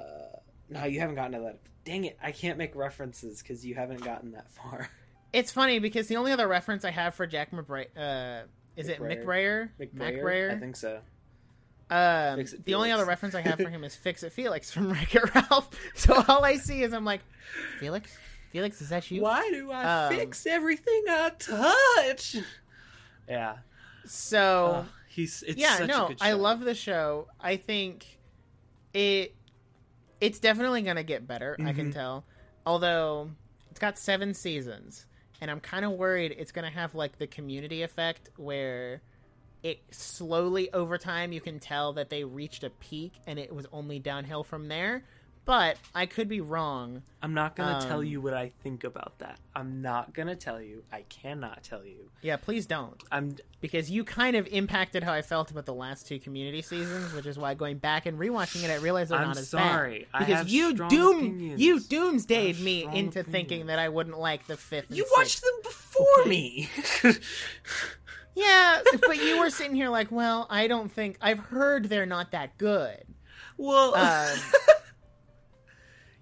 no, you haven't gotten to that. Dang it, I can't make references because you haven't gotten that far. it's funny because the only other reference I have for Jack McBrayer, uh, is it McBrayer. McBrayer? McBrayer, I think so. Um, the only other reference I have for him is Fix It Felix from Wreck It Ralph. So all I see is I'm like, Felix, Felix, is that you? Why do I Um, fix everything I touch? Yeah, So Oh, he's it's yeah, such a no, good I love the show. I think it it's definitely gonna get better. I can Mhm. tell. Although it's got seven seasons, and I'm kind of worried it's gonna have like the community effect where it slowly over time you can tell that they reached a peak and it was only downhill from there. But I could be wrong. I'm not gonna tell Um, you what I think about that. I'm not gonna tell you. I cannot tell you. Yeah, please don't. I'm because you kind of impacted how I felt about the last two community seasons, which is why going back and rewatching it, I realized they're I'm not as sorry. bad. Because you doom opinions. you doomsdayed me into thinking that I wouldn't like the fifth. You sixth. watched them before me. yeah, but you were sitting here like, well, I don't think I've heard they're not that good. well, Um,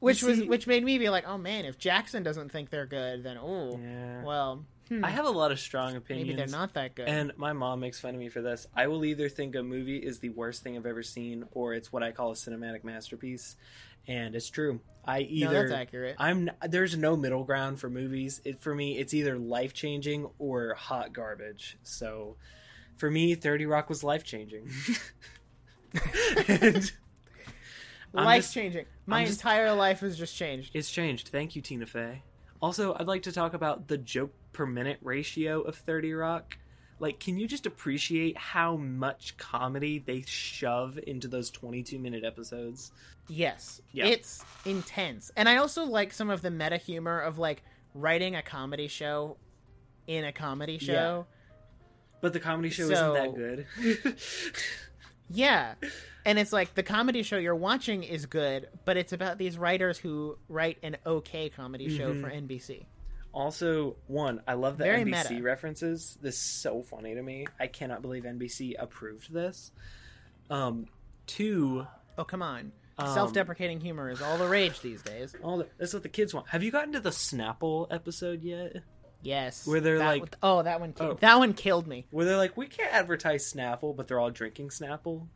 which was which made me be like, oh man, if Jackson doesn't think they're good, then oh yeah. well, hmm, I have a lot of strong opinions. maybe they're not that good. And my mom makes fun of me for this. I will either think a movie is the worst thing I've ever seen, or it's what I call a cinematic masterpiece, and it's true. I no, either that's accurate. I'm there's no middle ground for movies. It for me, it's either life changing or hot garbage. So, for me, Thirty Rock was life changing. I'm Life changing. My just- entire life has just changed. It's changed. Thank you, Tina Fey. Also, I'd like to talk about the joke per minute ratio of 30 Rock. Like, can you just appreciate how much comedy they shove into those 22 minute episodes? Yes. Yeah. It's intense. And I also like some of the meta humor of like writing a comedy show in a comedy show. But the comedy show So- isn't that good. Yeah. And it's like the comedy show you're watching is good, but it's about these writers who write an okay comedy show Mhm. for NBC. also, one, I love the Very NBC meta. references. This is so funny to me. I cannot believe NBC approved this. Um, two, Oh, come on. Um, Self-deprecating humor is all the rage these days. all the, that's what the kids want. Have you gotten to the Snapple episode yet? Yes. Where they're That like- one- Oh, that one ki- Oh. that one killed me. where they're like, we can't advertise Snapple, but they're all drinking Snapple.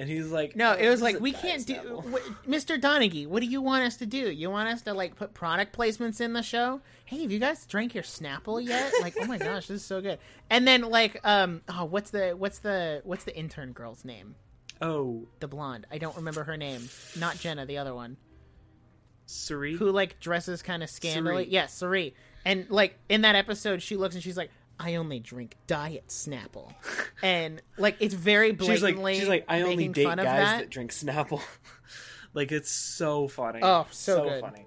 And he's like, No, it was like we can't do Snapple." wh- Mr. Donaghy, what do you want us to do? You want us to like put product placements in the show? Hey, have you guys drank your Snapple yet? Like, oh my gosh, this is so good. And then like um oh, what's the what's the what's the intern girl's name? Oh, The blonde. I don't remember her name. Not Jenna, the other one. Cerie. Who like dresses kind of scandally. Yes, Cerie. And like in that episode she looks and she's like I only drink diet Snapple. And like it's very she's like, blatantly she's like, I only date guys that. that. drink Snapple. like it's so funny. Oh, so good. funny.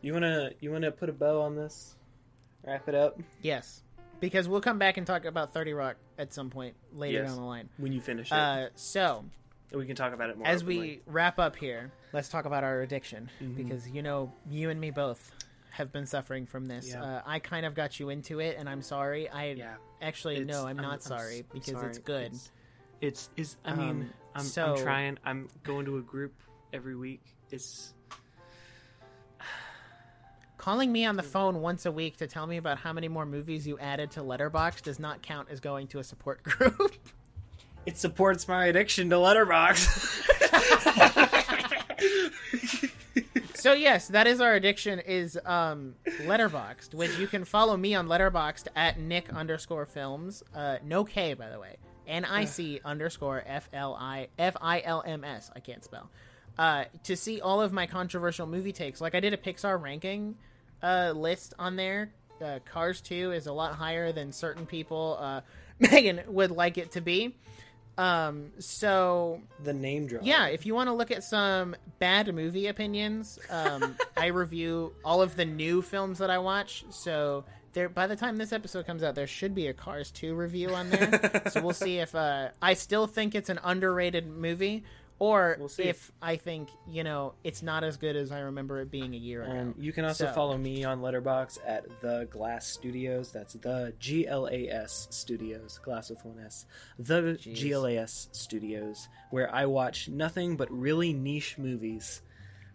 You wanna you wanna put a bow on this? Wrap it up Yes, because we'll come back and talk about Thirty Rock at some point later Yes. down the line. when you finish it. Uh, so we can talk about it more. as openly. we wrap up here, let's talk about our addiction Mhm. because you know you and me both have been suffering from this. Yeah. Uh, I kind of got you into it, and I'm sorry. I yeah, actually it's- no, I'm, I'm- not I'm sorry s- because sorry. it's good. It's, it's is I mean Um, I'm, so- I'm trying. I'm going to a group every week. It's Calling me on the phone once a week to tell me about how many more movies you added to Letterbox does not count as going to a support group. it supports my addiction to Letterbox. So yes, that is our addiction is um Letterboxd, which you can follow me on Letterboxd at Nic underscore films. Uh no K by the way. N I C underscore F L I F I L M S. I can't spell. Uh to see all of my controversial movie takes. Like I did a Pixar ranking uh list on there. Uh, Cars 2 is a lot higher than certain people uh Megan would like it to be. Um so the name drop. yeah, if you want to look at some bad movie opinions, um, I review all of the new films that I watch. So there, by the time this episode comes out, there should be a Cars 2 review on there. so we'll see if uh, I still think it's an underrated movie, or We'll if I think you know it's not as good as I remember it being a year ago. Um, you can also So- follow me on Letterbox at the Glas Studios. That's the G L A S Studios, Glas with one S. The G L A S Studios, where I watch nothing but really niche movies.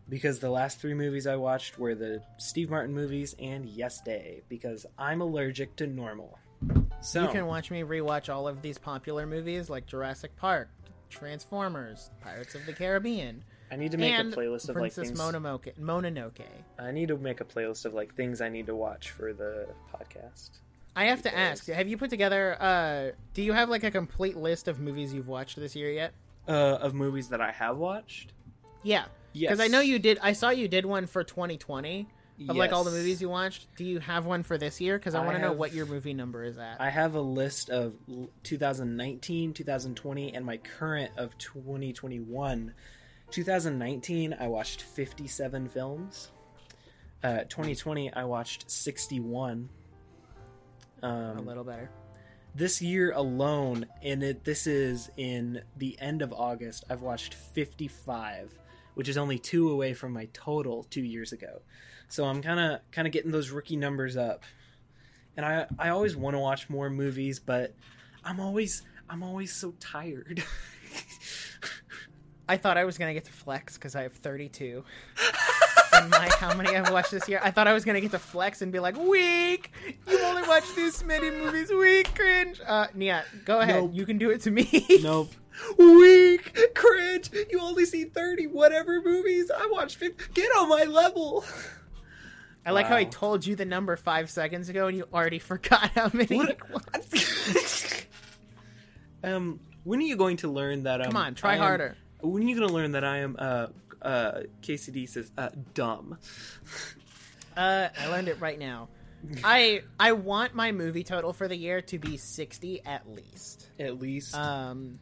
Because the last three movies I watched were the Steve Martin movies and Yes Day. Because I'm allergic to normal. So You can watch me rewatch all of these popular movies like Jurassic Park, Transformers, Pirates of the Caribbean, I need to make a playlist of Princess like things. Mononoke. Mononoke. I need to make a playlist of like things I need to watch for the podcast. I have to ask, have you put together uh do you have like a complete list of movies you've watched this year yet? Uh, of movies that I have watched. Yeah. Yes, Because I know you did I saw you did one for 2020 of like all the movies you watched. Do you have one for this year? Because I I want to know what your movie number is at. I have a list of 2019, 2020, and my current of 2021 2019, I watched 57 films. Uh, 2020, I watched 61. A Um, little better. this year alone, and it this is in the end of August, I've watched 55, which is only two away from my total two years ago. So I'm kind of kind of getting those rookie numbers up, and I I always want to watch more movies, but I'm always I'm always so tired. I thought I was gonna get to flex because I have 32. and my how many I've watched this year. I thought I was gonna get to flex and be like, "Weak, you only watched this many movies. Weak, cringe." Uh, Nia, go ahead. Nope. You can do it to me. nope. Weak, cringe. You only see 30 whatever movies. I watched 50. Get on my level. I like how I told you the number five seconds ago and you already forgot how many. What? it um, when are you going to learn that? Um, Come on, try I am- harder. When are you going to learn that I am? Uh, uh, KCD says uh, dumb. Uh, I learned it right now. I I want my movie total for the year to be 60 at least. At least Um,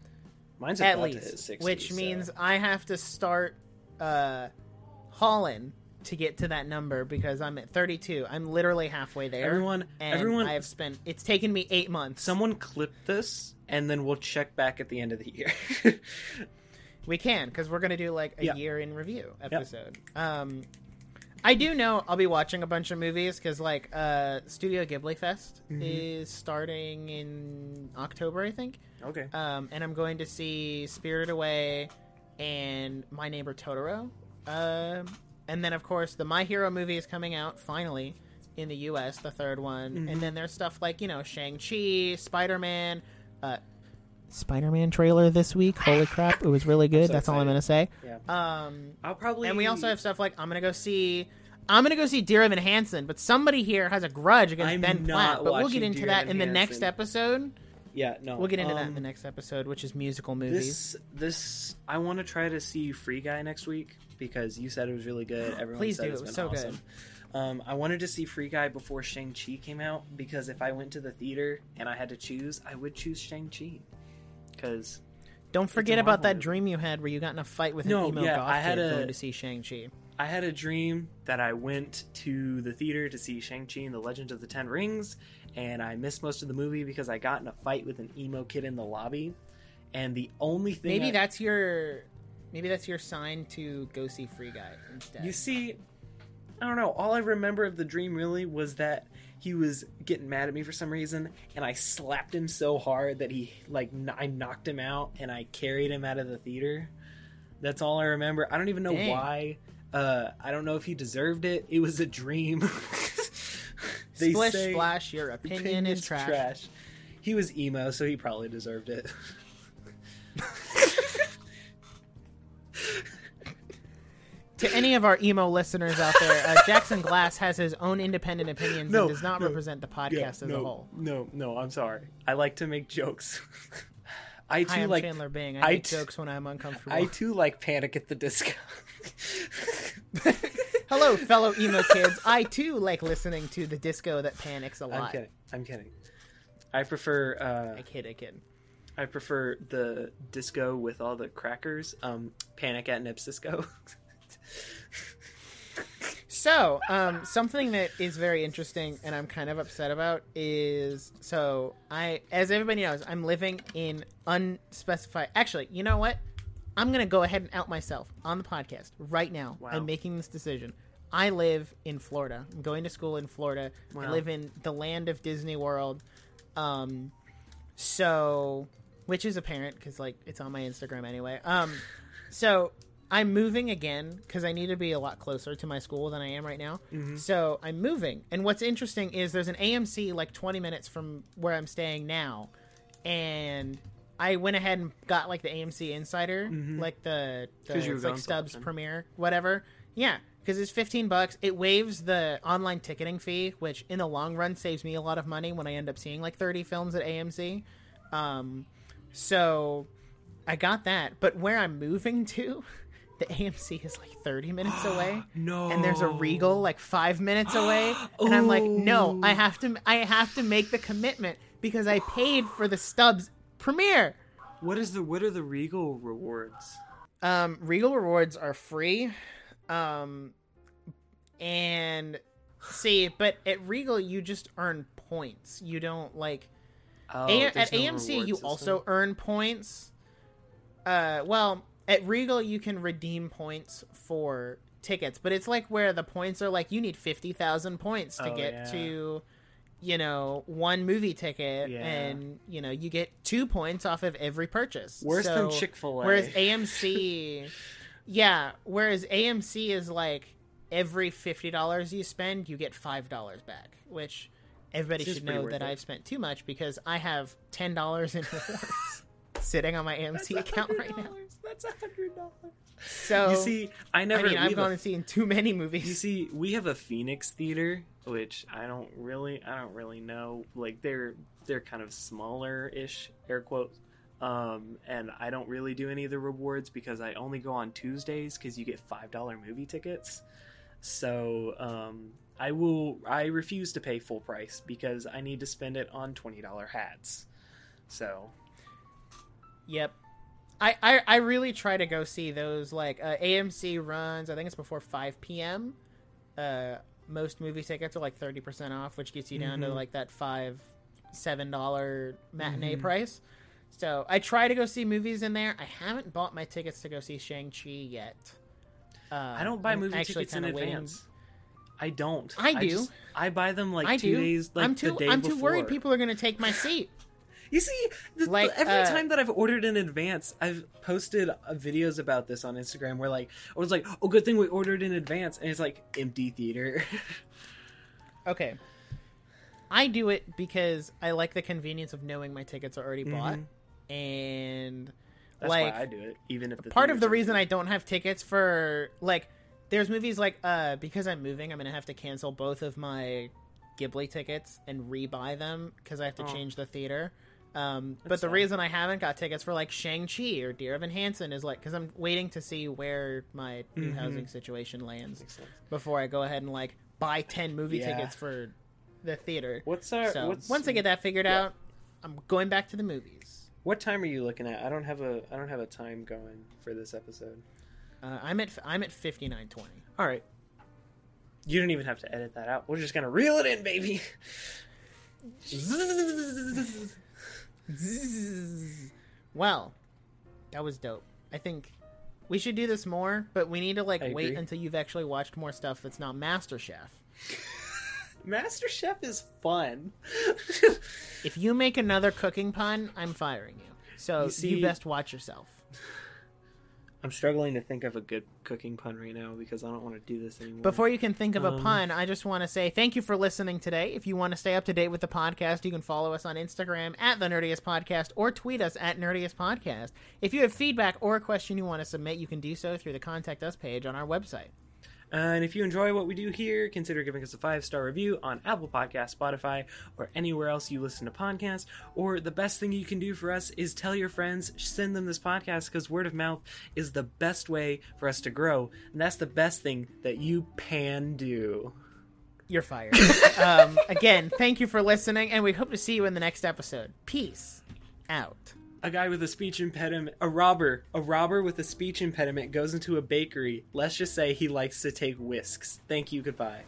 mine's at about to hit least, 60, which so- means I have to start uh hauling to get to that number because I'm at 32. I'm literally halfway there. Everyone- and everyone- I have spent. It's taken me eight months. someone clip this and then we'll check back at the end of the year. We can because we're gonna do like a Yeah. year in review episode. Um, I do know I'll be watching a bunch of movies because like uh, Studio Ghibli Fest Mm-hmm. is starting in October, I think. Okay. Um, and I'm going to see Spirited Away and My Neighbor Totoro. Um, and then of course the My Hero movie is coming out finally in the U.S. The third one, Mm-hmm. and then there's stuff like you know Shang Chi, Spider Man. Uh, Spider-Man trailer this week. Holy crap, it was really good. so That's all I'm gonna say. Yeah. Um, I'll probably. and we also have stuff like I'm gonna go see. I'm gonna go see Dear Evan Hansen, but somebody here has a grudge against I'm Ben not Platt. But we'll get into Dear that Evan in the next episode. Yeah. No. We'll get into that in um, the next episode, which is musical movies. This this I want to try to see Free Guy next week because you said it was really good. Everyone Please said do, it's it was been so good. Um, I wanted to see Free Guy before Shang Chi came out because if I went to the theater and I had to choose, I would choose Shang Chi because Don't forget about that movie. dream you had where you got in a fight with No, an emo yeah, goth I had a- going to see Shang Chi. I had a dream that I went to the theater to see Shang Chi and the Legend of the Ten Rings, and I missed most of the movie because I got in a fight with an emo kid in the lobby. And the only thing Maybe I- that's your, maybe that's your sign to go see Free Guy instead. You see, I don't know. All I remember of the dream really was that he was getting mad at me for some reason, and I slapped him so hard that he like kn- I knocked him out, and I carried him out of the theater. That's all I remember. I don't even know Dang. why. Uh, I don't know if he deserved it. It was a dream. They Splish say splash, your opinion, is trash. He was emo, so he probably deserved it. To any of our emo listeners out there, uh, Jackson Glas has his own independent opinions No, and does not no. represent the podcast Yeah, as no, a whole. No, no, I'm sorry. I like to make jokes. I too Hi, I'm like Chandler Bing. I, I make t- jokes when I'm uncomfortable. I too like Panic at the Disco. Hello, fellow emo kids. I too like listening to the disco that panics a lot. I'm kidding. I'm kidding. I prefer uh, I kid, I kid. I prefer the disco with all the crackers. Um, Panic at Nipsisco. So, um, something that is very interesting and I'm kind of upset about is so I, as everybody knows, I'm living in unspecified. Actually, you know what? I'm gonna go ahead and out myself on the podcast right now. Wow. I'm making this decision. I live in Florida. I'm going to school in Florida. I live in the land of Disney World. Um, so, which is apparent because like it's on my Instagram anyway. Um, so I'm moving again because I need to be a lot closer to my school than I am right now. So I'm moving, and what's interesting is there's an AMC like 20 minutes from where I'm staying now, and I went ahead and got like the AMC Insider, like the, the 'Cause you it's like Stubs. Premiere, whatever. Yeah, because it's 15 bucks. It waives the online ticketing fee, which in the long run saves me a lot of money when I end up seeing like 30 films at AMC. Um, so I got that, but where I'm moving to, the AMC is like 30 minutes away. no. And there's a Regal like five minutes away, and I'm like, no, I have to, I have to make the commitment because I paid for the Stubs premiere. What is the what are the Regal rewards? Um, Regal rewards are free. Um, and see, but at Regal you just earn points. You don't like Oh, A- at no AMC you system? also earn points. Uh, well, at Regal you can redeem points for tickets, but it's like where the points are like you need fifty thousand points to Oh, get yeah. to, you know, one movie ticket, Yeah. and you know you get two points off of every purchase. worse than Chick Fil A. Whereas AMC, yeah, whereas AMC is like every fifty dollars you spend, you get five dollars back, which everybody should know that it. I've spent too much because I have ten dollars in rewards sitting on my AMC account right now. That's a hundred dollars. So You see, I never. I mean, I've gone a- and seen too many movies. You see, we have a Phoenix theater, which I don't really, I don't really know. Like they're they're kind of smaller ish, air quotes. Um, and I don't really do any of the rewards because I only go on Tuesdays because you get five dollar movie tickets. So um, I will, I refuse to pay full price because I need to spend it on twenty dollar hats. So Yep. I, I, I really try to go see those like uh, AMC runs. I think it's before five p.m. Uh, most movie tickets are like thirty percent off, which gets you down to Mhm. like that five seven dollar matinee Mhm. price. So I try to go see movies in there. I haven't bought my tickets to go see Shang Chi yet. Uh, I don't buy I'm movie tickets in waiting- advance. I don't. I do. just- I buy them like I two do. days. Like I'm too. the day I'm too worried people are going to take my seat. You see, the, Like, every uh, time that I've ordered in advance, I've posted uh, videos about this on Instagram where like I was like, "Oh, good thing we ordered in advance," and it's like empty theater. Okay. I do it because I like the convenience of knowing my tickets are already bought, Mhm. and That's like why I do it, even if the part of the reason empty. I don't have tickets for like there's movies like uh because I'm moving I'm gonna have to cancel both of my Ghibli tickets and rebuy them because I have to Oh. change the theater. Um, but the sad. reason I haven't got tickets for like Shang Chi or Dear Evan Hansen is like because I'm waiting to see where my new Mhm. housing situation lands before I go ahead and like buy ten movie Yeah. tickets for the theater. What's our So what's once I get that figured yeah. out, I'm going back to the movies. what time are you looking at? I don't have a I don't have a time going for this episode. Uh, I'm at I'm at fifty nine twenty. All right. You don't even have to edit that out. We're just gonna reel it in, baby. Well, that was dope. I think we should do this more, but we need to like I wait agree. until you've actually watched more stuff that's not MasterChef. Master Chef is fun. If you make another cooking pun, I'm firing you. So You you, best watch yourself. I'm struggling to think of a good cooking pun right now because I don't want to do this anymore. Before you can think of a Um, pun, I just want to say thank you for listening today. If you want to stay up to date with the podcast, you can follow us on Instagram at the Nerdiest Podcast or tweet us at Nerdiest Podcast. If you have feedback or a question you want to submit, you can do so through the Contact Us page on our website. And if you enjoy what we do here, consider giving us a five star review on Apple Podcasts, Spotify, or anywhere else you listen to podcasts. Or the best thing you can do for us is tell your friends, send them this podcast because word of mouth is the best way for us to grow. And that's the best thing that you pan do. You're fired. um, again, thank you for listening, and we hope to see you in the next episode. Peace out. A guy with a speech impediment, a robber, a robber with a speech impediment goes into a bakery. Let's just say he likes to take whisks. Thank you, goodbye.